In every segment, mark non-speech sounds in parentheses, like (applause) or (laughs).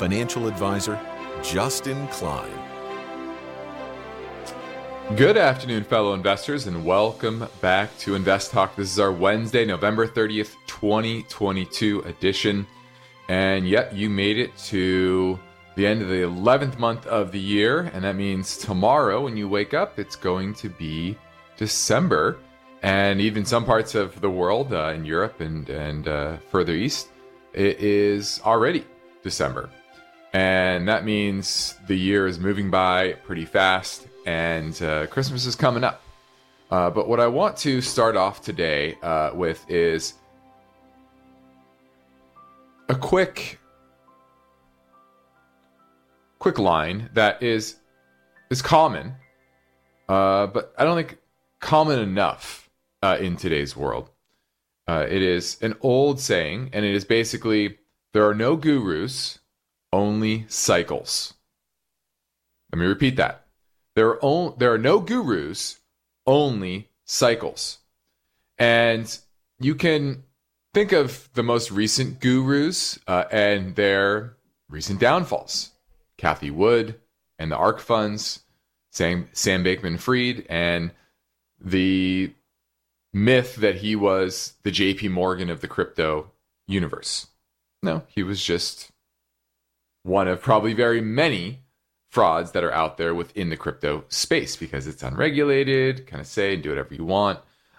Financial Advisor, Justin Klein. Good afternoon, fellow investors, and welcome back to Invest Talk. This is our Wednesday, November 30th, 2022 edition. And yet, you made it to the end of the 11th month of the year. And that means tomorrow, when you wake up, it's going to be December. And even some parts of the world, uh, in Europe and, and uh, further east, it is already December. And that means the year is moving by pretty fast and uh, Christmas is coming up. Uh, but what I want to start off today uh, with is a quick, quick line that is is common, uh, but I don't think common enough uh, in today's world. Uh, it is an old saying, and it is basically there are no gurus, only cycles. Let me repeat that. There are, on, there are no gurus, only cycles. And you can think of the most recent gurus uh, and their recent downfalls. Cathie Wood and the ARK funds, Sam, Sam Bankman Fried, and the myth that he was the JP Morgan of the crypto universe. No, he was just one of probably very many frauds that are out there within the crypto space because it's unregulated, kind of say and do whatever you want.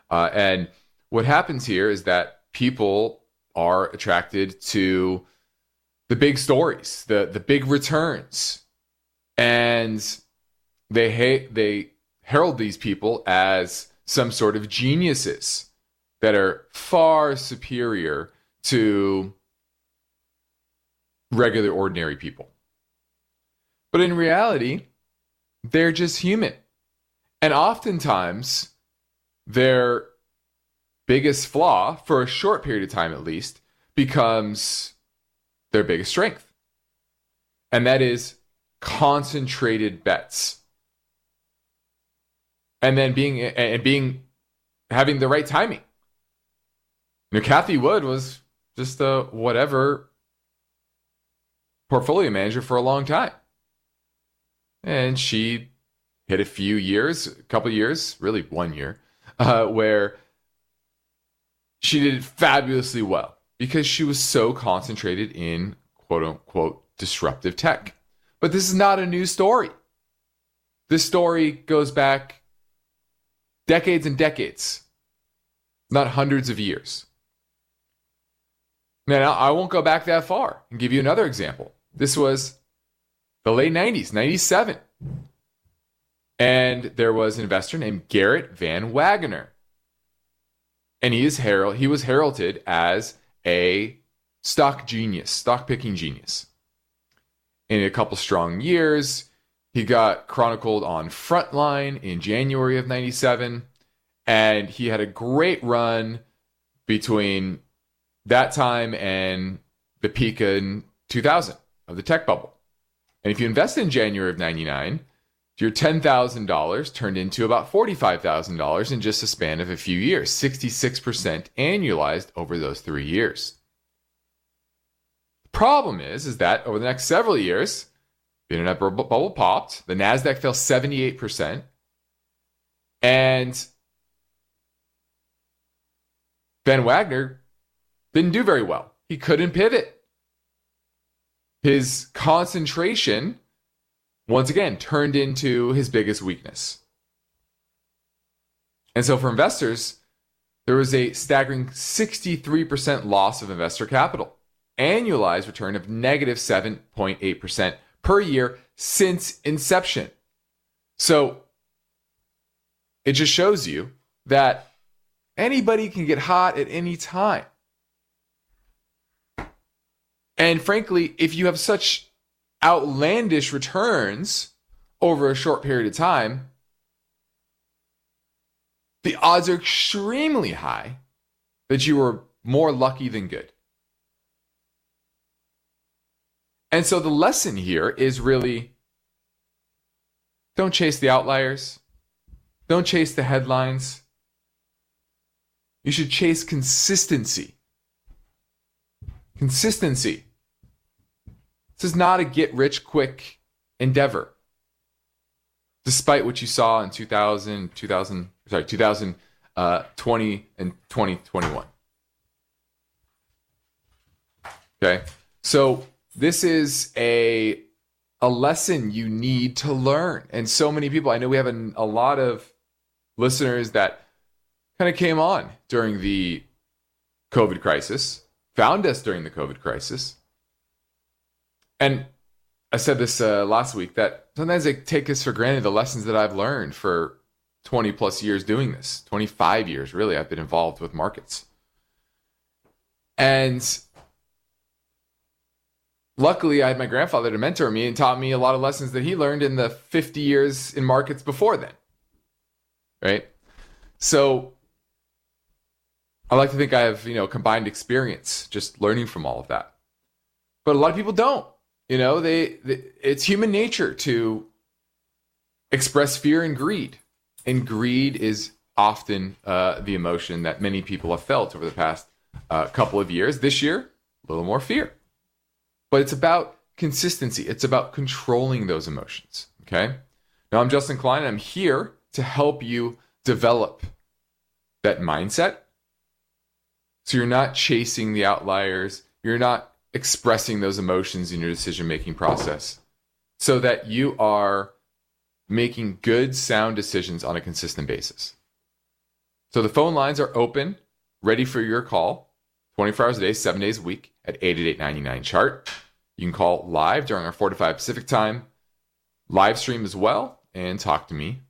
Uh, and what happens here is that people are attracted to the big stories, the the big returns, and they hate they herald these people as some sort of geniuses that are far superior to regular ordinary people. But in reality, they're just human. And oftentimes, their biggest flaw, for a short period of time at least, becomes their biggest strength. And that is concentrated bets. And then being and being having the right timing. You know, Cathie Wood was just a whatever portfolio manager for a long time and she hit a few years, a couple years, really one year, uh, where she did fabulously well because she was so concentrated in quote unquote disruptive tech. But this is not a new story. This story goes back decades and decades, not hundreds of years. Now, I won't go back that far and give you another example. This was the late 90s, 97. And there was an investor named Garrett Van Wagoner. And he is herald he was heralded as a stock genius, stock picking genius. In a couple strong years, he got chronicled on Frontline in January of 97 and he had a great run between that time and the peak in 2000 of the tech bubble. And if you invest in January of 99, your $10,000 turned into about $45,000 in just a span of a few years, 66% annualized over those three years. The problem is, is that over the next several years, the internet bubble popped, the NASDAQ fell 78%, and Van Wagoner didn't do very well. He couldn't pivot his concentration once again turned into his biggest weakness. And so for investors, there was a staggering 63% loss of investor capital, annualized return of negative 7.8% per year since inception. So it just shows you that anybody can get hot at any time. And frankly, if you have such outlandish returns over a short period of time, the odds are extremely high that you were more lucky than good. And so the lesson here is really don't chase the outliers, don't chase the headlines. You should chase consistency. Consistency. This is not a get rich quick endeavor. Despite what you saw in 2000, 2000 sorry, 2020 uh, and 2021. Okay. So this is a a lesson you need to learn. And so many people, I know we have a, a lot of listeners that kind of came on during the COVID crisis, found us during the COVID crisis. And I said this uh, last week that sometimes I take this for granted the lessons that I've learned for 20 plus years doing this, 25 years really, I've been involved with markets. And luckily, I had my grandfather to mentor me and taught me a lot of lessons that he learned in the 50 years in markets before then. Right? So I like to think I have, you know, combined experience just learning from all of that. But a lot of people don't. You know, they, they it's human nature to express fear and greed. And greed is often uh, the emotion that many people have felt over the past uh, couple of years. This year, a little more fear. But it's about consistency, it's about controlling those emotions. Okay. Now, I'm Justin Klein, I'm here to help you develop that mindset. So you're not chasing the outliers, you're not expressing those emotions in your decision making process, so that you are making good, sound decisions on a consistent basis. So the phone lines are open, ready for your call 24 hours a day, seven days a week at 888 chart. You can call live during our 4 to 5 Pacific time, live stream as well, and talk to me.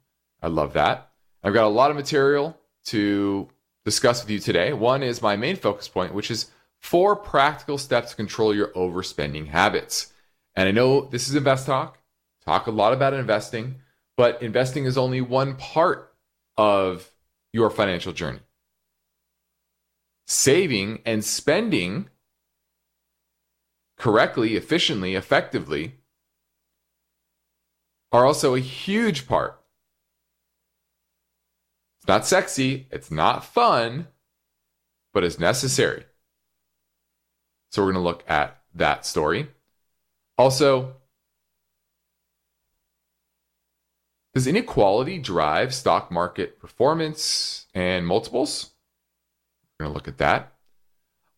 I love that. I've got a lot of material to discuss with you today. One is my main focus point, which is four practical steps to control your overspending habits. And I know this is Invest Talk, talk a lot about investing, but investing is only one part of your financial journey. Saving and spending correctly, efficiently, effectively are also a huge part. It's not sexy, it's not fun, but it's necessary. So we're going to look at that story. Also, does inequality drive stock market performance and multiples? We're going to look at that.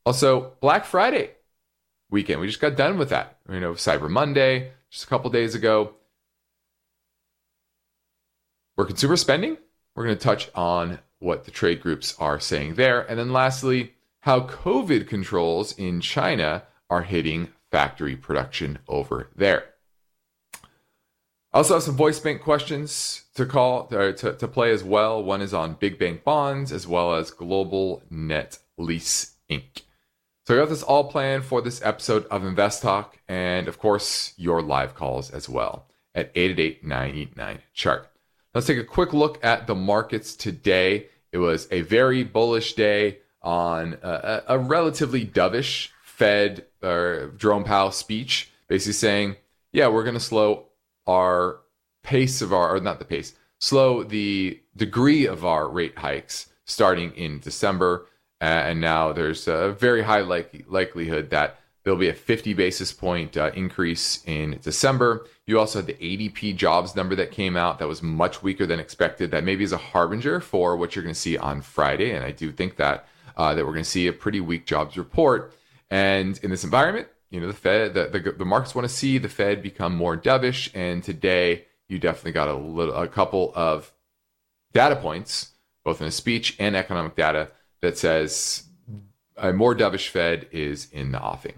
Also, Black Friday weekend. We just got done with that. You know, Cyber Monday, just a couple days ago. We're consumer spending. We're going to touch on what the trade groups are saying there. And then lastly, how COVID controls in China are hitting factory production over there. I also have some voice bank questions to call to, to play as well. One is on big bank bonds as well as global net lease inc. So I got this all planned for this episode of Invest Talk, and of course, your live calls as well at 888-989 chart. Let's take a quick look at the markets today. It was a very bullish day on a, a relatively dovish Fed or Jerome Powell speech, basically saying, "Yeah, we're going to slow our pace of our, or not the pace, slow the degree of our rate hikes starting in December." Uh, and now there's a very high like- likelihood that there'll be a 50 basis point uh, increase in December. You also had the ADP jobs number that came out that was much weaker than expected. That maybe is a harbinger for what you're going to see on Friday. And I do think that uh, that we're going to see a pretty weak jobs report. And in this environment, you know, the Fed, the, the, the markets want to see the Fed become more dovish. And today, you definitely got a little, a couple of data points, both in a speech and economic data that says a more dovish Fed is in the offing.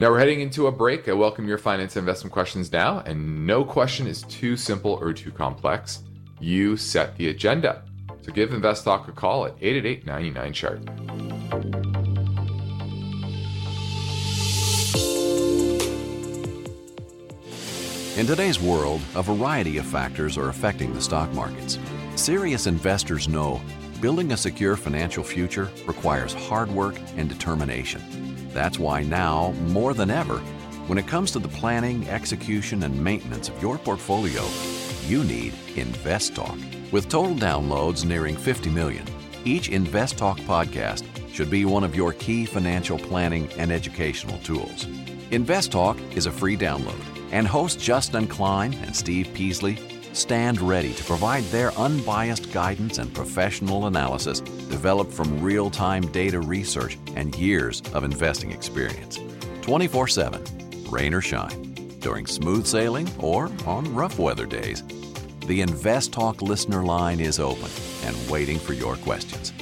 Now we're heading into a break. I welcome your finance and investment questions now, and no question is too simple or too complex. You set the agenda. So give Invest Talk a call at 888 99 chart. In today's world, a variety of factors are affecting the stock markets. Serious investors know building a secure financial future requires hard work and determination. That's why now, more than ever, when it comes to the planning, execution, and maintenance of your portfolio, you need InvestTalk. With total downloads nearing 50 million, each Invest Talk podcast should be one of your key financial planning and educational tools. Invest Talk is a free download, and hosts Justin Klein and Steve Peasley stand ready to provide their unbiased guidance and professional analysis developed from real time data research and years of investing experience. 24 7, rain or shine, during smooth sailing or on rough weather days. The Invest Talk listener line is open and waiting for your questions.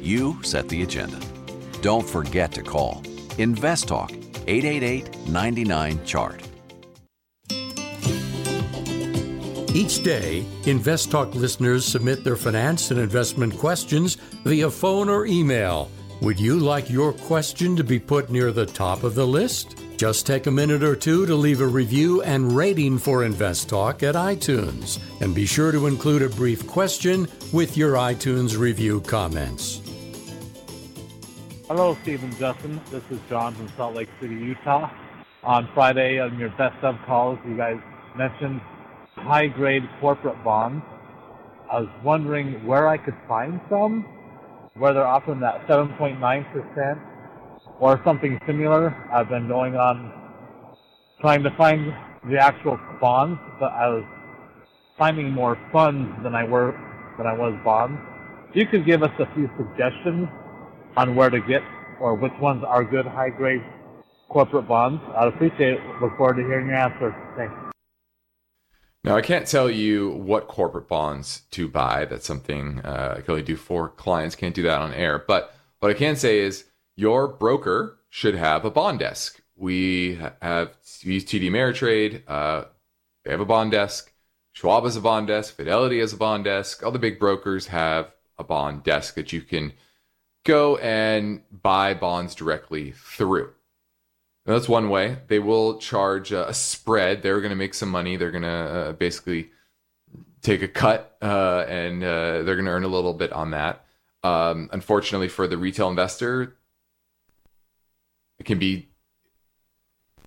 You set the agenda. Don't forget to call InvestTalk 888 99 Chart. Each day, Invest Talk listeners submit their finance and investment questions via phone or email. Would you like your question to be put near the top of the list? Just take a minute or two to leave a review and rating for InvestTalk at iTunes. And be sure to include a brief question with your iTunes review comments. Hello, Stephen Justin. This is John from Salt Lake City, Utah. On Friday, on your best of calls, you guys mentioned high grade corporate bonds. I was wondering where I could find some, where they're offering that 7.9% or something similar. I've been going on trying to find the actual bonds, but I was finding more funds than I were than I was bonds. You could give us a few suggestions on where to get or which ones are good high grade corporate bonds. I'd appreciate it. Look forward to hearing your answer. Thanks. Now, I can't tell you what corporate bonds to buy. That's something uh, I can only do for clients. Can't do that on air. But what I can say is your broker should have a bond desk. We have we use TD Ameritrade. Uh, they have a bond desk. Schwab has a bond desk. Fidelity has a bond desk. All the big brokers have a bond desk that you can go and buy bonds directly through. That's one way. They will charge a spread. They're going to make some money. They're going to uh, basically take a cut uh, and uh, they're going to earn a little bit on that. Um, unfortunately, for the retail investor, it can be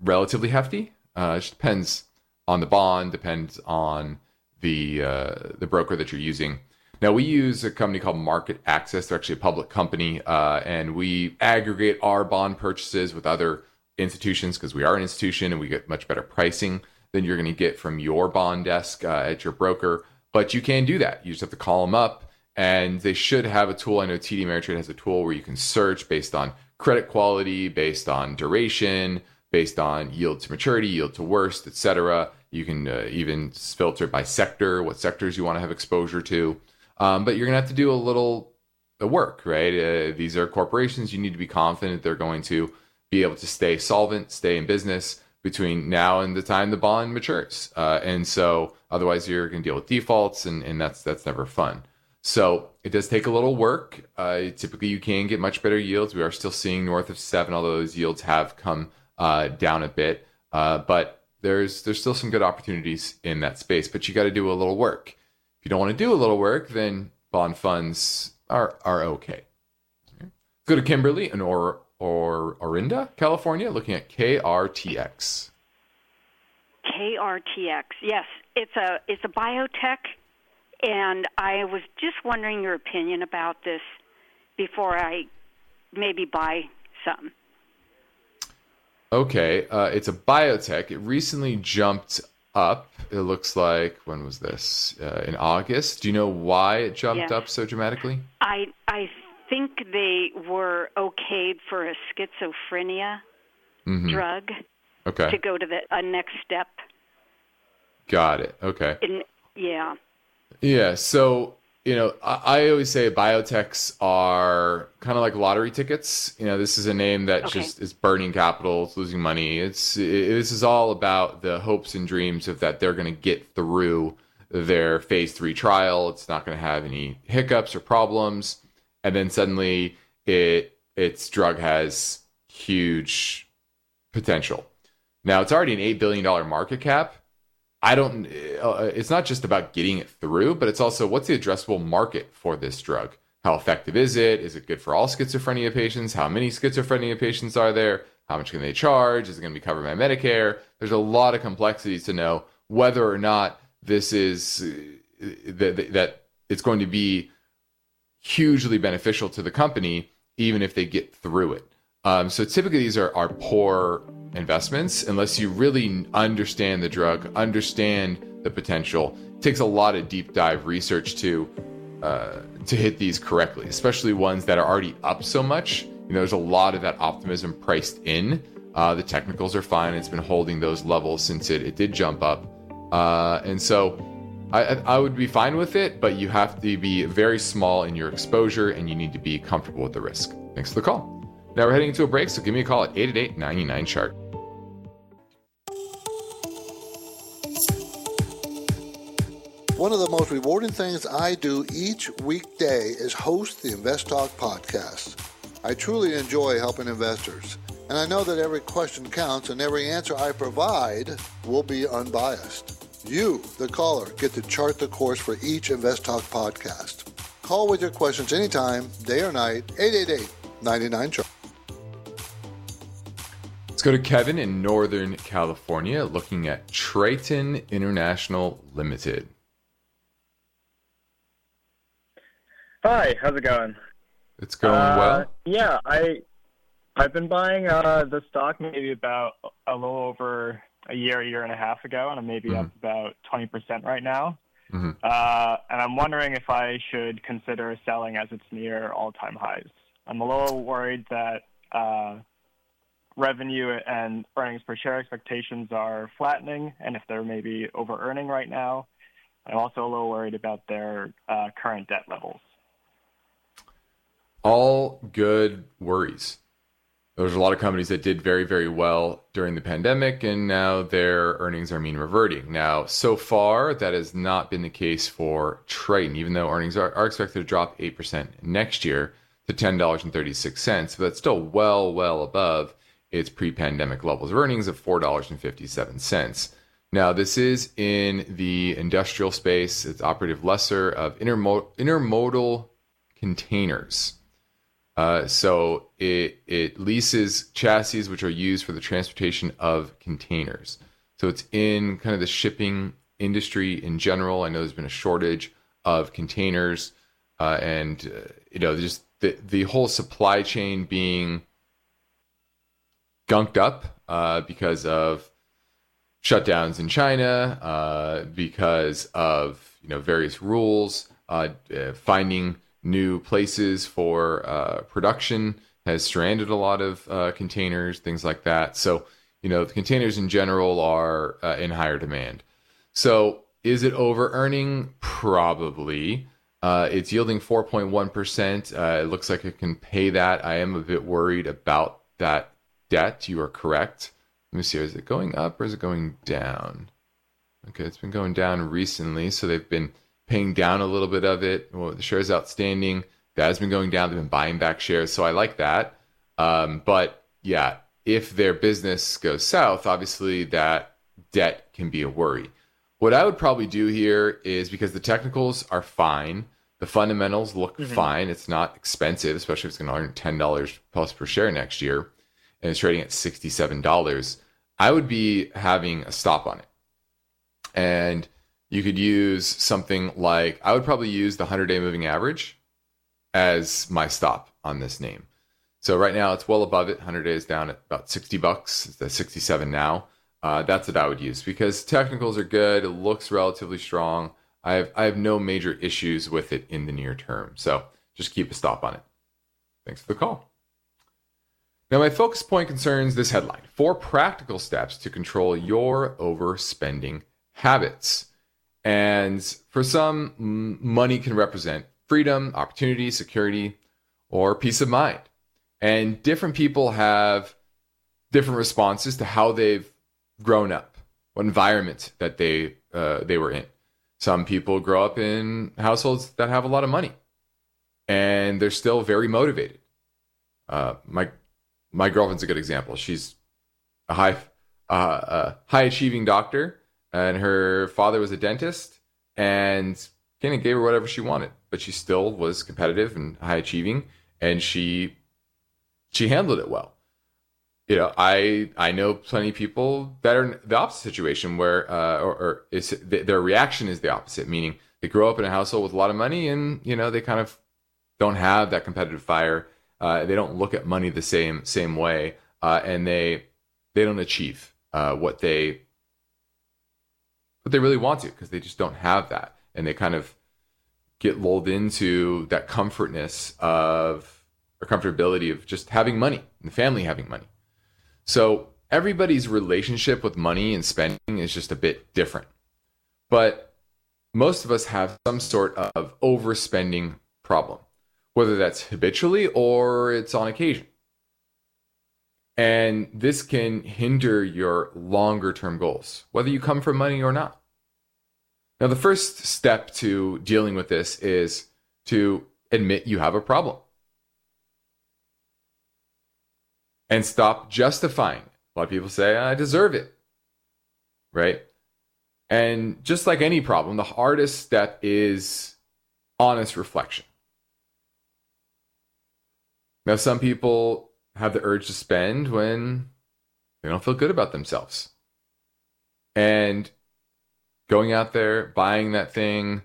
relatively hefty. Uh, it just depends on the bond, depends on the uh, the broker that you're using. Now we use a company called MarketAxess. They're actually a public company, uh, and we aggregate our bond purchases with other institutions because we are an institution and we get much better pricing than you're going to get from your bond desk uh, at your broker. But you can do that. You just have to call them up, and they should have a tool. I know TD Ameritrade has a tool where you can search based on credit quality, based on duration, based on yield to maturity, yield to worst, etc. You can uh, even filter by sector, what sectors you want to have exposure to. Um, but you're going to have to do a little work, right? Uh, these are corporations. You need to be confident they're going to be able to stay solvent, stay in business between now and the time the bond matures. Uh, and so otherwise you're going to deal with defaults and, and that's, that's never fun. So it does take a little work. Uh, typically you can get much better yields. We are still seeing north of seven, although those yields have come uh, down a bit. Uh, but there's, there's still some good opportunities in that space, but you got to do a little work. If you don't want to do a little work, then bond funds are, are okay. Go to Kimberly and or or Orinda, California, looking at KRTX. KRTX, yes, it's a it's a biotech, and I was just wondering your opinion about this before I maybe buy some. Okay, uh, it's a biotech. It recently jumped up. It looks like when was this? Uh, in August. Do you know why it jumped up so dramatically? I I think they were okayed for a schizophrenia mm-hmm. drug. Okay. To go to the a next step. Got it. Okay. Yeah. Yeah. So you know, I, I, always say biotechs are kind of like lottery tickets. You know, this is a name that okay. just is burning capital, it's losing money. It's it, this is all about the hopes and dreams of that they're going to get through their phase three trial. It's not going to have any hiccups or problems and then suddenly it its drug has huge potential. Now it's already an eight billion dollar market cap, I don't. Uh, it's not just about getting it through, but it's also what's the addressable market for this drug. How effective is it? Is it good for all schizophrenia patients? How many schizophrenia patients are there? How much can they charge? Is it going to be covered by Medicare? There's a lot of complexities to know whether or not this is uh, that, that it's going to be hugely beneficial to the company, even if they get through it. Um, so typically, these are, are poor investments unless you really understand the drug, understand the potential. It takes a lot of deep dive research to uh, to hit these correctly, especially ones that are already up so much. You know, there's a lot of that optimism priced in. Uh, the technicals are fine. It's been holding those levels since it, it did jump up. Uh, and so I, I would be fine with it, but you have to be very small in your exposure and you need to be comfortable with the risk. Thanks for the call. Now we're heading into a break, so give me a call at 888 99 chart. One of the most rewarding things I do each weekday is host the Invest Talk podcast. I truly enjoy helping investors, and I know that every question counts and every answer I provide will be unbiased. You, the caller, get to chart the course for each Invest Talk podcast. Call with your questions anytime, day or night, 888 99 chart. Let's go to Kevin in Northern California looking at Triton International Limited. Hi, how's it going? It's going Uh, well. Yeah, I I've been buying uh, the stock maybe about a little over a year, a year and a half ago, and I'm maybe up about twenty percent right now. Mhm. Uh, and I'm wondering if I should consider selling as it's near all-time highs. I'm a little worried that uh, revenue and earnings per share expectations are flattening, and if they're maybe over-earning right now. I'm also a little worried about their uh, current debt levels. All good worries. There's a lot of companies that did very, very well during the pandemic, and now their earnings are mean reverting. Now, so far, that has not been the case for Triton, even though earnings are, are expected to drop 8% next year to $10.36. But that's still well, well above its pre pandemic levels of earnings of $4.57. Now, this is in the industrial space, it's operative lessor of intermo- intermodal containers. Uh, so it it leases chassis which are used for the transportation of containers. So it's in kind of the shipping industry in general. I know there's been a shortage of containers, uh, and uh, you know just the the whole supply chain being gunked up uh, because of shutdowns in China, uh, because of you know various rules, uh, finding new places for uh, production has stranded a lot of uh, containers, things like that. So you know the containers in general are uh, in higher demand. So is it over earning? Probably. Uh, it's yielding 4.1%. Uh, it looks like it can pay that. I am a bit worried about that debt. You are correct. Let me see. Is it going up or is it going down? Okay, it's been going down recently. So they've been paying down a little bit of it. Well, the shares outstanding that has been going down. They've been buying back shares. So I like that. Um, but yeah, if their business goes south, obviously that debt can be a worry. What I would probably do here is because the technicals are fine, the fundamentals look fine. It's not expensive, especially if it's going to earn ten dollars plus per share next year, and it's trading at sixty-seven dollars. I would be having a stop on it, and you could use something like I would probably use the hundred-day moving average as my stop on this name. So right now it's well above it. 100 days down at about 60 bucks. It's at 67 now. Uh, that's what I would use because technicals are good. It looks relatively strong. I have I have no major issues with it in the near term. So just keep a stop on it. Thanks for the call. Now my focus point concerns this headline: four practical steps to control your overspending habits. And for some, money can represent freedom, opportunity, security, or peace of mind. And different people have different responses to how they've grown up, what environment that they uh, they were in. Some people grow up in households that have a lot of money, and they're still very motivated. Uh, my my girlfriend's a good example. She's a high uh, a high achieving doctor, and her father was a dentist, and kind of gave her whatever she wanted, but she still was competitive and high achieving, and she she handled it well. You know, I I know plenty of people that are in the opposite situation where, uh, or, or is, their reaction is the opposite, meaning they grow up in a household with a lot of money, and you know they kind of don't have that competitive fire. Uh, they don't look at money the same same way, uh, and they they don't achieve uh, what they what they really want to because they just don't have that, and they kind of get lulled into that comfortness of or comfortability of just having money and the family having money. So everybody's relationship with money and spending is just a bit different, but most of us have some sort of overspending problem, whether that's habitually or it's on occasion. And this can hinder your longer term goals, whether you come from money or not. Now, the first step to dealing with this is to admit you have a problem and stop justifying. A lot of people say, I deserve it, right? And just like any problem, the hardest step is honest reflection. Now, some people have the urge to spend when they don't feel good about themselves. And going out there, buying that thing,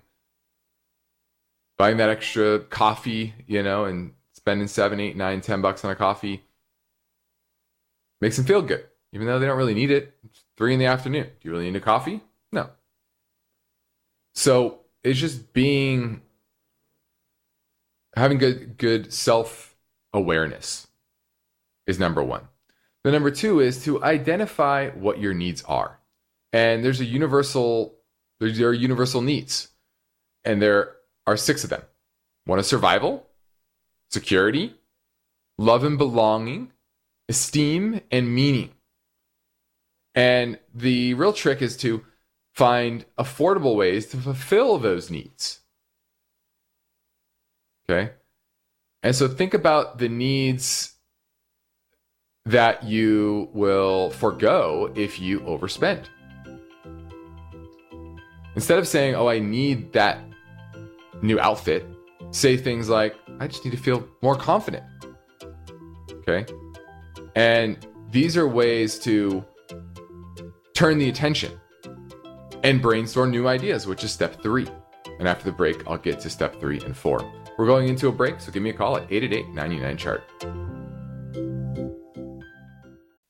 buying that extra coffee, you know, and spending seven, eight, nine, ten bucks on a coffee makes them feel good, even though they don't really need it. It's three in the afternoon. Do you really need a coffee? No. So it's just being having good good self awareness is number one. The number two is to identify what your needs are. And there's a universal, there are universal needs. And there are six of them. One is survival, security, love and belonging, esteem, and meaning. And the real trick is to find affordable ways to fulfill those needs. Okay? And so think about the needs that you will forego if you overspend. Instead of saying, oh, I need that new outfit, say things like, I just need to feel more confident. Okay? And these are ways to turn the attention and brainstorm new ideas, which is step three. And after the break, I'll get to step three and four. We're going into a break, so give me a call at 888 99 chart.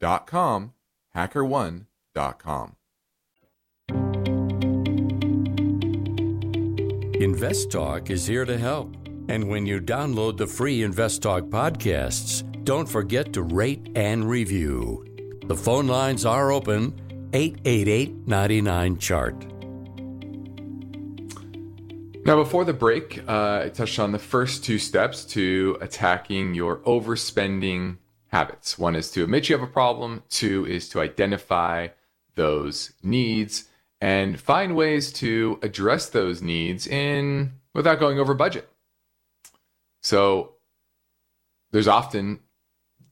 hackerone.com. Invest Talk is here to help. And when you download the free Invest Talk podcasts, don't forget to rate and review. The phone lines are open 888 99 Chart. Now, before the break, uh, I touched on the first two steps to attacking your overspending habits. One is to admit you have a problem, two is to identify those needs and find ways to address those needs in without going over budget. So there's often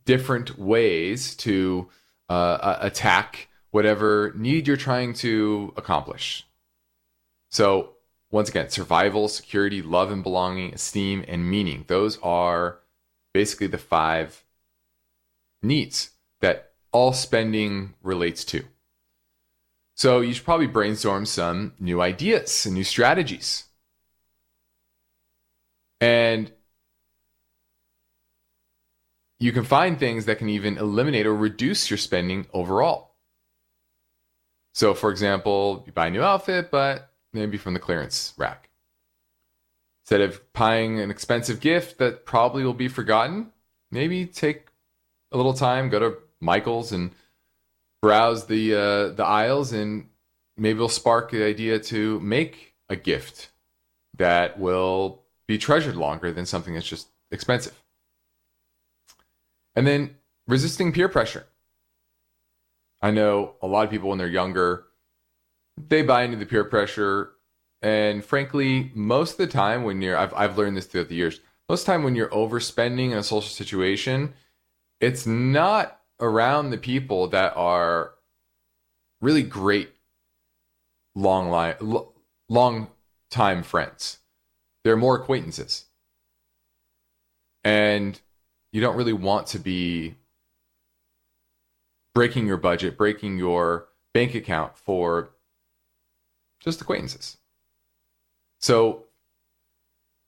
different ways to uh, attack whatever need you're trying to accomplish. So once again, survival, security, love and belonging, esteem, and meaning. Those are basically the five needs that all spending relates to. So you should probably brainstorm some new ideas and new strategies. And you can find things that can even eliminate or reduce your spending overall. So, for example, you buy a new outfit, but maybe from the clearance rack. Instead of buying an expensive gift that probably will be forgotten, maybe take a little time, go to Michael's and browse the uh, the aisles, and maybe it'll spark the idea to make a gift that will be treasured longer than something that's just expensive. And then resisting peer pressure. I know a lot of people when they're younger, they buy into the peer pressure. And frankly, most of the time when you're, I've, I've learned this throughout the years, most of the time when you're overspending in a social situation, it's not around the people that are really great long line, long time friends. They're more acquaintances. And you don't really want to be breaking your budget, breaking your bank account for just acquaintances. So,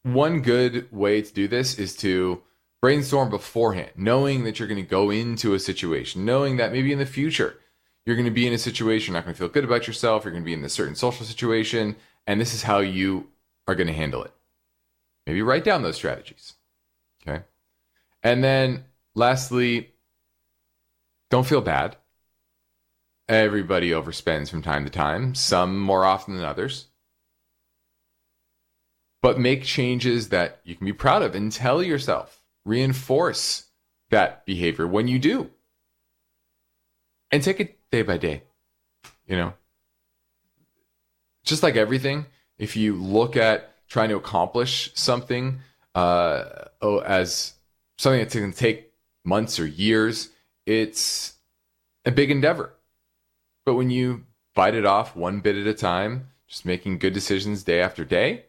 one good way to do this is to brainstorm beforehand, knowing that you're going to go into a situation, knowing that maybe in the future you're going to be in a situation, you're not going to feel good about yourself, you're going to be in a certain social situation, and this is how you are going to handle it. Maybe write down those strategies. Okay. And then lastly, don't feel bad. Everybody overspends from time to time, some more often than others. But make changes that you can be proud of and tell yourself, reinforce that behavior when you do. And take it day by day. You know, just like everything, if you look at trying to accomplish something uh, oh, as something that's going to take months or years, it's a big endeavor. But when you bite it off one bit at a time, just making good decisions day after day,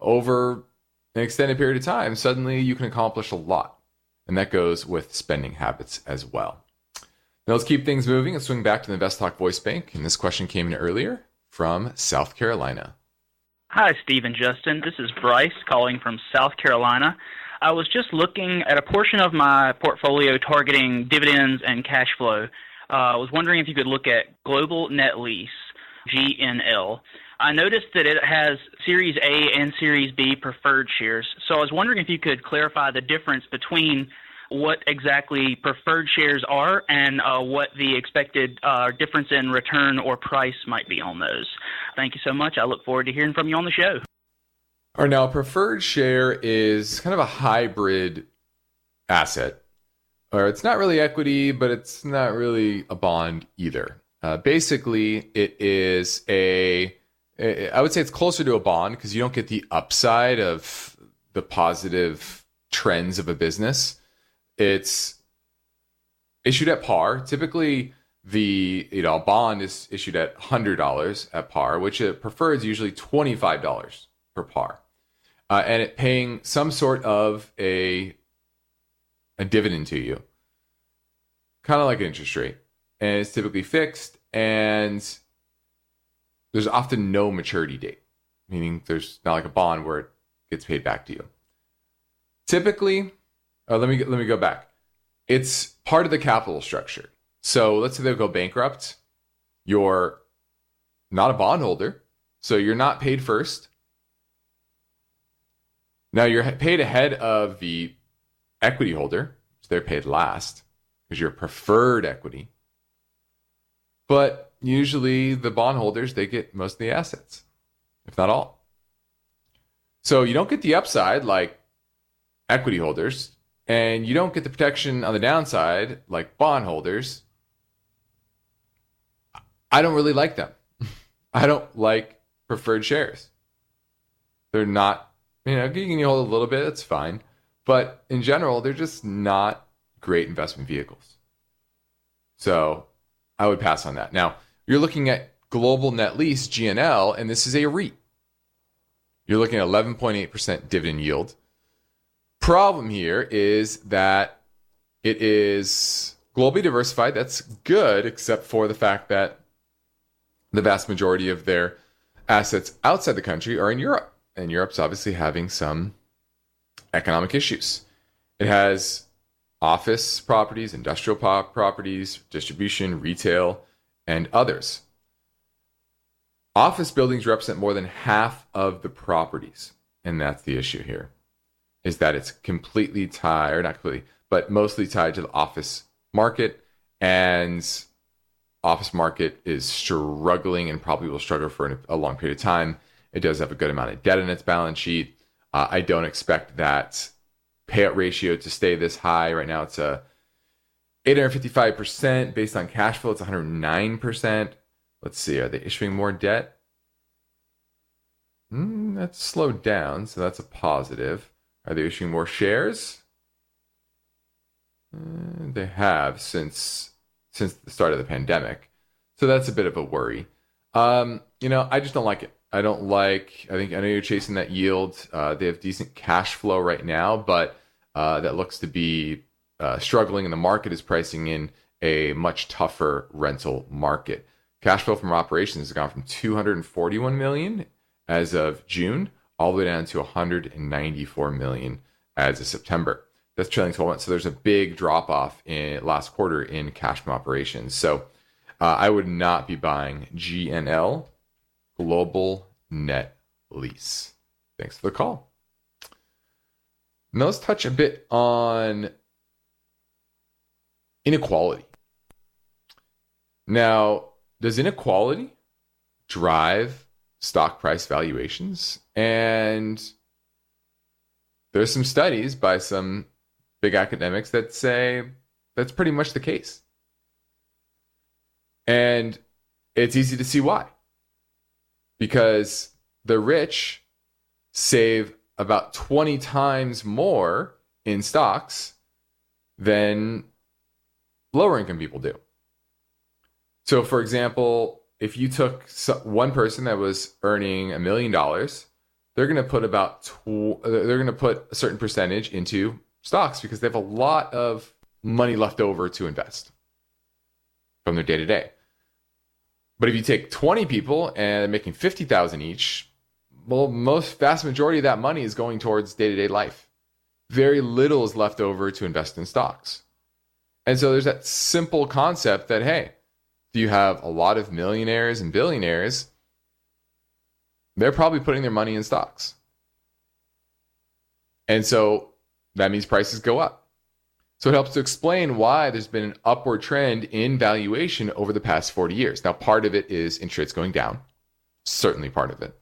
over an extended period of time, suddenly you can accomplish a lot. And that goes with spending habits as well. Now let's keep things moving and swing back to the Invest Talk voice bank. And this question came in earlier from South Carolina. Hi, Steve and Justin. This is Bryce calling from South Carolina. I was just looking at a portion of my portfolio targeting dividends and cash flow. Uh, I was wondering if you could look at Global Net Lease, GNL. I noticed that it has Series A and Series B preferred shares. So I was wondering if you could clarify the difference between what exactly preferred shares are and uh, what the expected uh, difference in return or price might be on those. Thank you so much. I look forward to hearing from you on the show. All right, now preferred share is kind of a hybrid asset, or it's not really equity, but it's not really a bond either. Uh, basically, it is a I would say it's closer to a bond because you don't get the upside of the positive trends of a business. It's issued at par. Typically, the you know bond is issued at hundred dollars at par, which a preferred is usually twenty five dollars per par uh, and it paying some sort of a a dividend to you, kind of like interest rate, and it's typically fixed, and there's often no maturity date, meaning there's not like a bond where it gets paid back to you. Typically, uh, let me let me go back. It's part of the capital structure. So let's say they go bankrupt. You're not a bondholder, so you're not paid first now you're paid ahead of the equity holder, so they're paid last because you're preferred equity. But usually the bondholders they get most of the assets, if not all. So you don't get the upside like equity holders, and you don't get the protection on the downside like bondholders. I don't really like them. (laughs) I don't like preferred shares. They're not, you know, you can hold a little bit, it's fine. But in general, they're just not great investment vehicles. So I would pass on that. Now, you're looking at Global Net Lease, GNL, and this is a REIT. You're looking at 11.8% dividend yield. Problem here is that it is globally diversified. That's good, except for the fact that the vast majority of their assets outside the country are in Europe. And Europe's obviously having some economic issues. It has office properties, industrial properties, distribution, retail, and others. Office buildings represent more than half of the properties, and that's the issue here. Is that it's completely tied, or not completely, but mostly tied to the office market, and office market is struggling and probably will struggle for a long period of time. It does have a good amount of debt in its balance sheet. Uh, I don't expect that payout ratio to stay this high. Right now, it's a 855% based on cash flow. It's 109%. Let's see, are they issuing more debt? Mm, that's slowed down, so that's a positive. Are they issuing more shares? Uh, they have since since the start of the pandemic, so that's a bit of a worry. Um, you know, I just don't like it. I don't like. I think I know you're chasing that yield. Uh, they have decent cash flow right now, but uh, that looks to be uh, struggling, and the market is pricing in a much tougher rental market. Cash flow from operations has gone from 241 million as of June all the way down to 194 million as of September. That's trailing 12 months. So there's a big drop off in last quarter in cash from operations. So uh, I would not be buying GNL Global Net Lease. Thanks for the call. Now let's touch a bit on inequality. Now, does inequality drive stock price valuations? And there's some studies by some big academics that say that's pretty much the case. And it's easy to see why. Because the rich save about 20 times more in stocks than lower income people do. So, for example, if you took one person that was earning a million dollars, they're going to put about tw- they're going to put a certain percentage into stocks because they have a lot of money left over to invest from their day to day. But if you take 20 people and they're making 50,000 each, well, most vast majority of that money is going towards day to day life. Very little is left over to invest in stocks. And so there's that simple concept that, hey, if you have a lot of millionaires and billionaires? They're probably putting their money in stocks. And so that means prices go up. So it helps to explain why there's been an upward trend in valuation over the past 40 years. Now, part of it is interest rates going down, certainly part of it.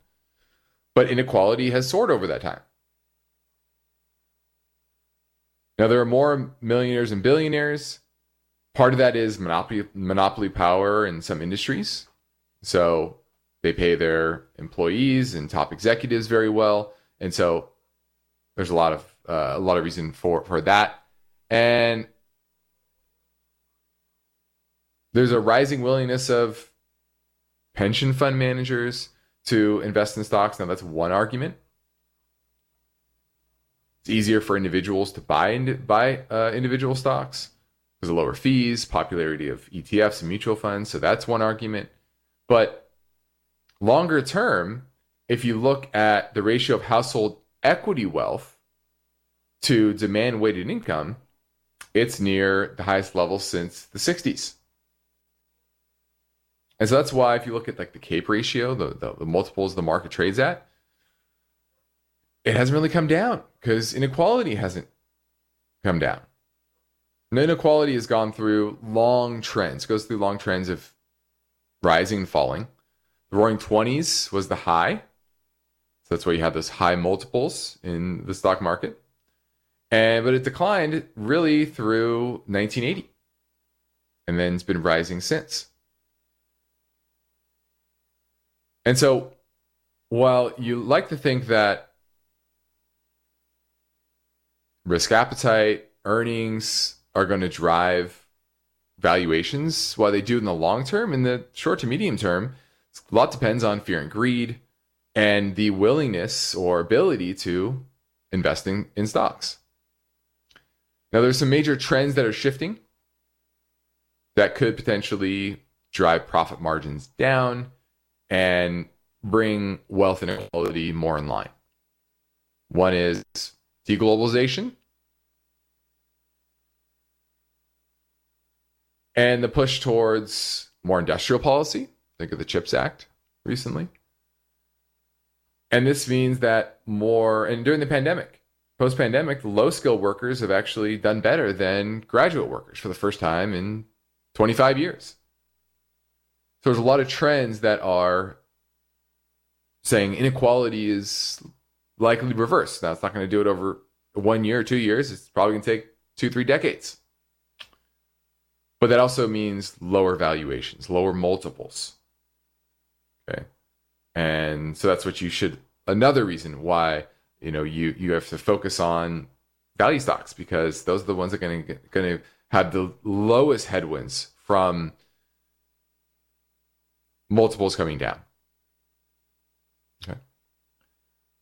But inequality has soared over that time. Now, there are more millionaires and billionaires. Part of that is monopoly, monopoly power in some industries. So they pay their employees and top executives very well. And so there's a lot of uh, a lot of reason for for that. And there's a rising willingness of pension fund managers to invest in stocks. Now, that's one argument. It's easier for individuals to buy buy uh, individual stocks because of lower fees, popularity of ETFs and mutual funds. So that's one argument. But longer term, if you look at the ratio of household equity wealth to demand weighted income, it's near the highest level since the 60s. And so that's why if you look at like the CAPE ratio, the, the, the multiples the market trades at, it hasn't really come down because inequality hasn't come down. And inequality has gone through long trends, goes through long trends of rising and falling. The roaring 20s was the high. So that's why you had those high multiples in the stock market. And but it declined really through 1980. And then it's been rising since. And so, while you like to think that risk appetite, earnings are going to drive valuations, while they do in the long term, in the short to medium term, a lot depends on fear and greed and the willingness or ability to investing in stocks. Now, there's some major trends that are shifting that could potentially drive profit margins down and bring wealth inequality more in line. One is deglobalization and the push towards more industrial policy. Think of the CHIPS Act recently. And this means that more, and during the pandemic, post pandemic, low skilled workers have actually done better than graduate workers for the first time in 25 years. So there's a lot of trends that are saying inequality is likely reverse. Now, it's not going to do it over one year or two years. It's probably going to take two, three decades. But that also means lower valuations, lower multiples. Okay. And so that's what you should, another reason why, you know, you, you have to focus on value stocks because those are the ones that are going to, going to have the lowest headwinds from multiples coming down. Okay.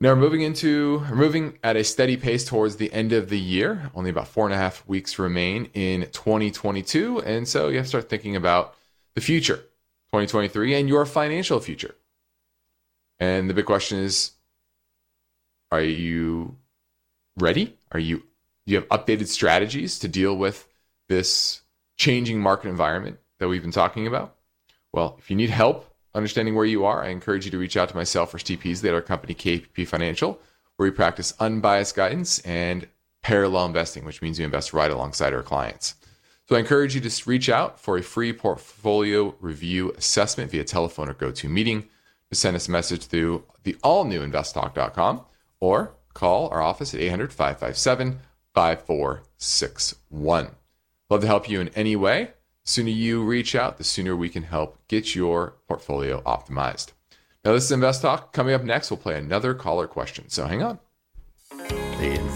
Now we're moving into we're moving at a steady pace towards the end of the year. Only about four and a half weeks remain in 2022, and so you have to start thinking about the future, 2023, and your financial future. And the big question is, are you ready? Are you do you have updated strategies to deal with this changing market environment that we've been talking about? Well, if you need help understanding where you are, I encourage you to reach out to myself or Steve Peasley at our company KPP Financial, where we practice unbiased guidance and parallel investing, which means you invest right alongside our clients. So I encourage you to reach out for a free portfolio review assessment via telephone or meeting to send us a message through the all new investtalk.com or call our office at 800 557 5461. Love to help you in any way sooner you reach out, the sooner we can help get your portfolio optimized. Now, this is Invest Talk. Coming up next, we'll play another caller question. So hang on.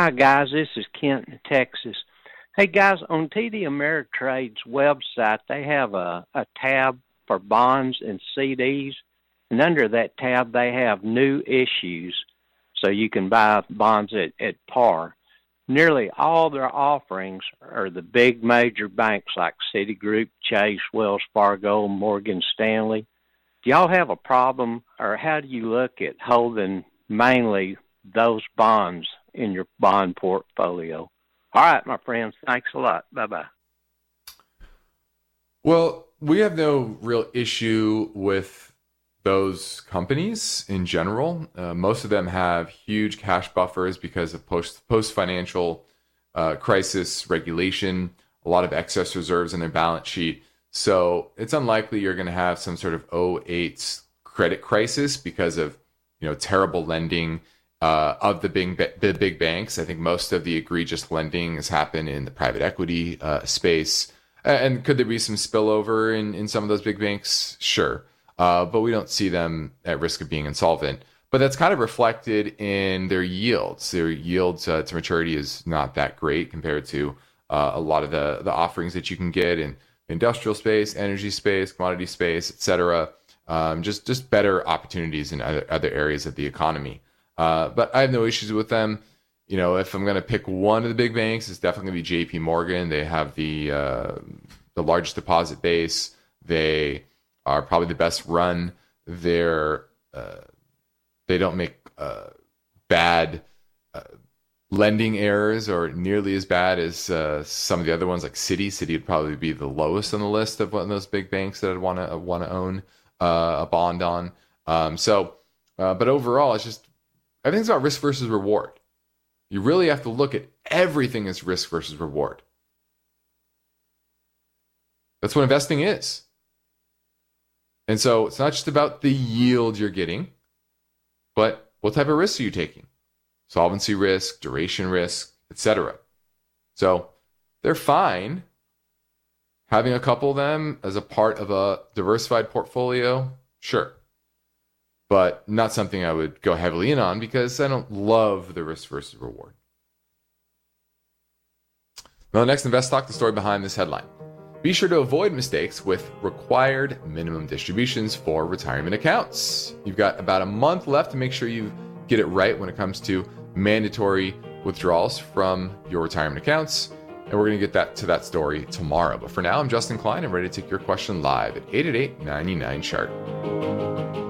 Hi, guys. This is Kent in Texas. Hey, guys, on TD Ameritrade's website, they have a, a tab for bonds and CDs. And under that tab, they have new issues. So you can buy bonds at, at par. Nearly all their offerings are the big major banks like Citigroup, Chase, Wells Fargo, Morgan Stanley. Do y'all have a problem, or how do you look at holding mainly those bonds in your bond portfolio. All right, my friends. Thanks a lot. Bye bye. Well, we have no real issue with those companies in general. Uh, most of them have huge cash buffers because of post post financial uh, crisis regulation. A lot of excess reserves in their balance sheet. So it's unlikely you're going to have some sort of 08 credit crisis because of you know terrible lending uh, of the big the big banks. I think most of the egregious lending has happened in the private equity uh, space. And could there be some spillover in, in some of those big banks? Sure. Uh, but we don't see them at risk of being insolvent. But that's kind of reflected in their yields. Their yields uh, to maturity is not that great compared to uh, a lot of the, the offerings that you can get in industrial space, energy space, commodity space, et cetera. Um, just, just better opportunities in other, other areas of the economy. Uh, but I have no issues with them. You know, if I'm going to pick one of the big banks, it's definitely going to be J.P. Morgan. They have the uh, the largest deposit base. They are probably the best run. They're uh, they don't make uh, bad uh, lending errors or nearly as bad as some of the other ones, like Citi. Citi would probably be the lowest on the list of one of those big banks that I'd want to want to own a bond on. Um, so but overall, it's just everything's about risk versus reward. You really have to look at everything as risk versus reward. That's what investing is. And so it's not just about the yield you're getting, but what type of risks are you taking? Solvency risk, duration risk, etc. So they're fine having a couple of them as a part of a diversified portfolio, sure. But not something I would go heavily in on because I don't love the risk versus reward. Now, next invest talk the story behind this headline. Be sure to avoid mistakes with required minimum distributions for retirement accounts. You've got about a month left to make sure you get it right when it comes to mandatory withdrawals from your retirement accounts. And we're going to get that to that story tomorrow. But for now, I'm Justin Klein. I'm ready to take your question live at 888 99 chart.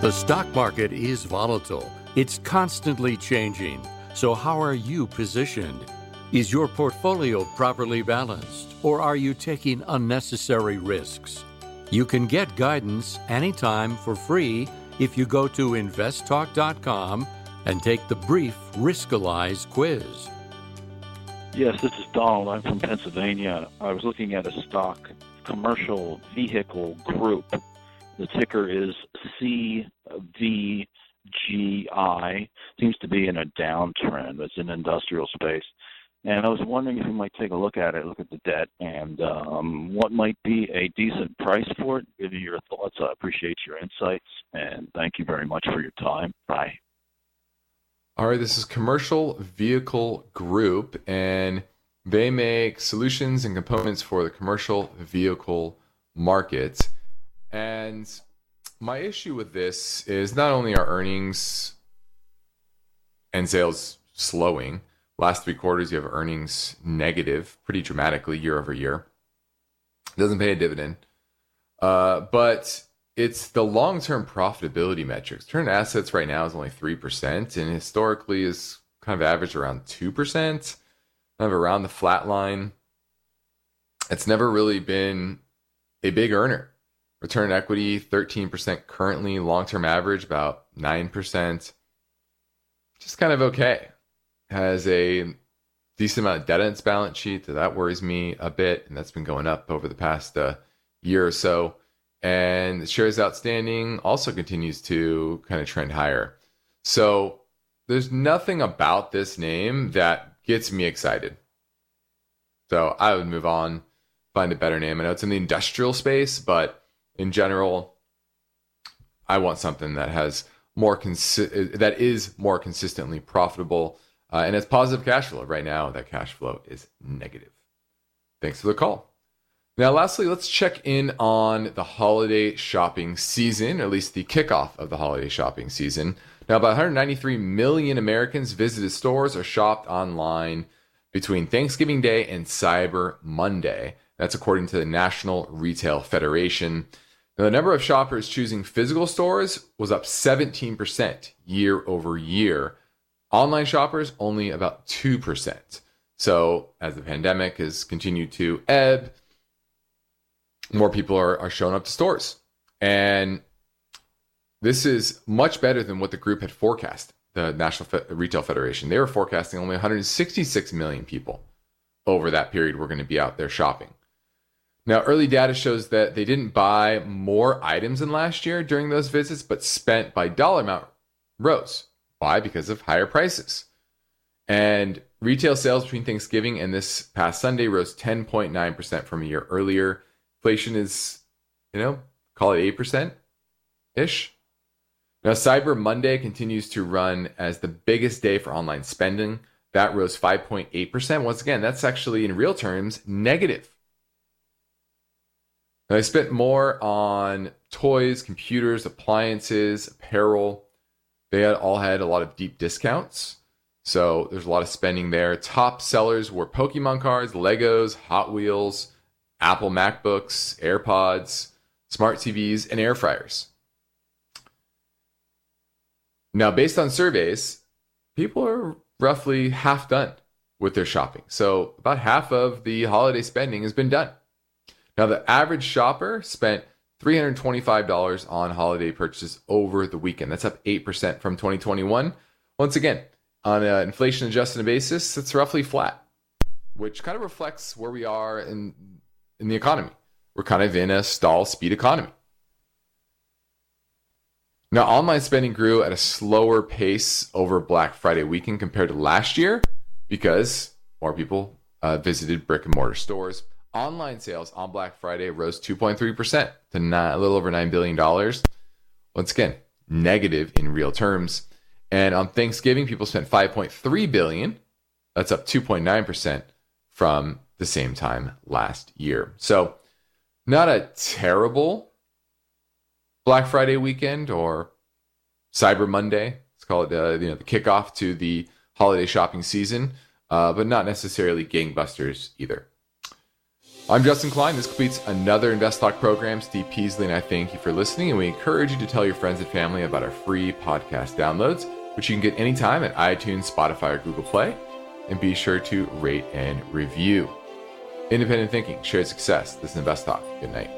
The stock market is volatile. It's constantly changing. So, how are you positioned? Is your portfolio properly balanced, or are you taking unnecessary risks? You can get guidance anytime for free if you go to investtalk.com and take the brief Riskalyze quiz. Yes, this is Donald. I'm from Pennsylvania. I was looking at a stock commercial vehicle group the ticker is CVGI. Seems to be in a downtrend. It's in industrial space. And I was wondering if you might take a look at it, look at the debt, and um, what might be a decent price for it. Give me your thoughts. I appreciate your insights, and thank you very much for your time. Bye. All right, this is Commercial Vehicle Group, and they make solutions and components for the commercial vehicle market. And my issue with this is not only are earnings and sales slowing, last three quarters you have earnings negative pretty dramatically year over year. Doesn't pay a dividend. Uh, but it's the long-term profitability metrics. Turn assets right now is only 3% and historically is kind of averaged around 2%, kind of around the flat line. It's never really been a big earner. Return on equity 13% currently, long term average about 9%. Just kind of okay. Has a decent amount of debt in its balance sheet. That worries me a bit, and that's been going up over the past uh, year or so. And the shares outstanding also continues to kind of trend higher. So there's nothing about this name that gets me excited. So I would move on, find a better name. I know it's in the industrial space, but in general, I want something that has more consi- that is more consistently profitable uh, and it's positive cash flow. Right now, that cash flow is negative. Thanks for the call. Now, lastly, let's check in on the holiday shopping season, or at least the kickoff of the holiday shopping season. Now, about 193 million Americans visited stores or shopped online between Thanksgiving Day and Cyber Monday. That's according to the National Retail Federation. Now, the number of shoppers choosing physical stores was up 17% year over year. Online shoppers only about 2%. So, as the pandemic has continued to ebb, more people are, are showing up to stores. And this is much better than what the group had forecast, the National Fe- Retail Federation. They were forecasting only 166 million people over that period were going to be out there shopping. Now, early data shows that they didn't buy more items than last year during those visits, but spent by dollar amount rose. Why? Because of higher prices. And retail sales between Thanksgiving and this past Sunday rose 10.9% from a year earlier. Inflation is, you know, call it 8% ish. Now, Cyber Monday continues to run as the biggest day for online spending. That rose 5.8%. Once again, that's actually in real terms negative I spent more on toys, computers, appliances, apparel. They had, all had a lot of deep discounts. So there's a lot of spending there. Top sellers were Pokemon cards, Legos, Hot Wheels, Apple MacBooks, AirPods, smart TVs, and air fryers. Now, based on surveys, people are roughly half done with their shopping. So about half of the holiday spending has been done. Now, the average shopper spent $325 on holiday purchases over the weekend. That's up 8% from 2021. Once again, on an inflation adjusted basis, it's roughly flat, which kind of reflects where we are in, in the economy. We're kind of in a stall speed economy. Now, online spending grew at a slower pace over Black Friday weekend compared to last year because more people uh, visited brick and mortar stores. Online sales on Black Friday rose 2.3% to a little over $9 billion. Once again, negative in real terms. And on Thanksgiving, people spent 5.3 billion. That's up 2.9% from the same time last year. So, not a terrible Black Friday weekend or Cyber Monday. Let's call it you know the kickoff to the holiday shopping season, uh, but not necessarily gangbusters either. I'm Justin Klein. This completes another Invest Talk program. Steve Peasley and I thank you for listening, and we encourage you to tell your friends and family about our free podcast downloads, which you can get anytime at iTunes, Spotify, or Google Play. And be sure to rate and review. Independent thinking, shared success. This is Invest Talk. Good night.